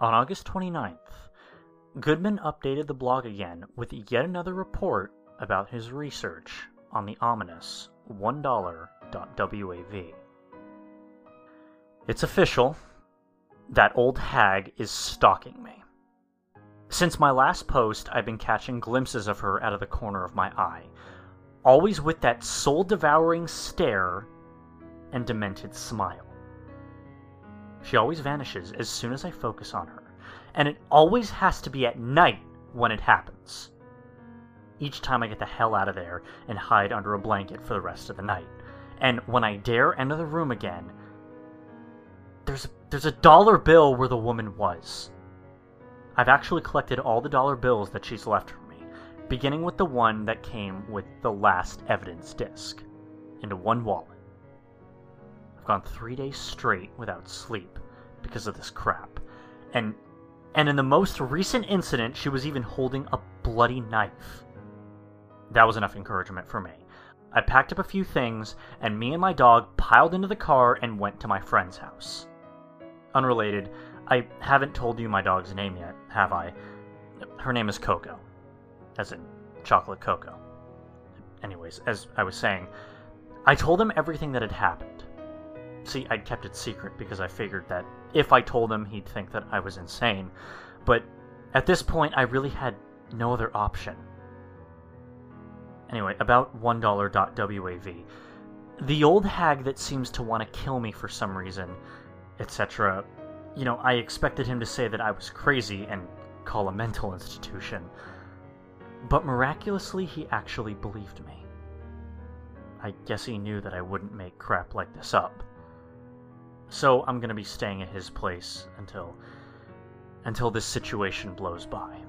On August 29th, Goodman updated the blog again with yet another report about his research on the ominous $1.wav. It's official. That old hag is stalking me. Since my last post, I've been catching glimpses of her out of the corner of my eye, always with that soul devouring stare and demented smile. She always vanishes as soon as I focus on her, and it always has to be at night when it happens. Each time I get the hell out of there and hide under a blanket for the rest of the night. And when I dare enter the room again, there's there's a dollar bill where the woman was. I've actually collected all the dollar bills that she's left for me, beginning with the one that came with the last evidence disc, into one wallet. I've gone three days straight without sleep because of this crap, and and in the most recent incident, she was even holding a bloody knife. That was enough encouragement for me. I packed up a few things, and me and my dog piled into the car and went to my friend's house. Unrelated, I haven't told you my dog's name yet, have I? Her name is Coco. As in chocolate cocoa. Anyways, as I was saying, I told him everything that had happened. See, I'd kept it secret because I figured that if I told him, he'd think that I was insane. But at this point, I really had no other option. Anyway, about $1.wav. The old hag that seems to want to kill me for some reason, etc. You know, I expected him to say that I was crazy and call a mental institution. But miraculously, he actually believed me. I guess he knew that I wouldn't make crap like this up. So I'm gonna be staying at his place until until this situation blows by.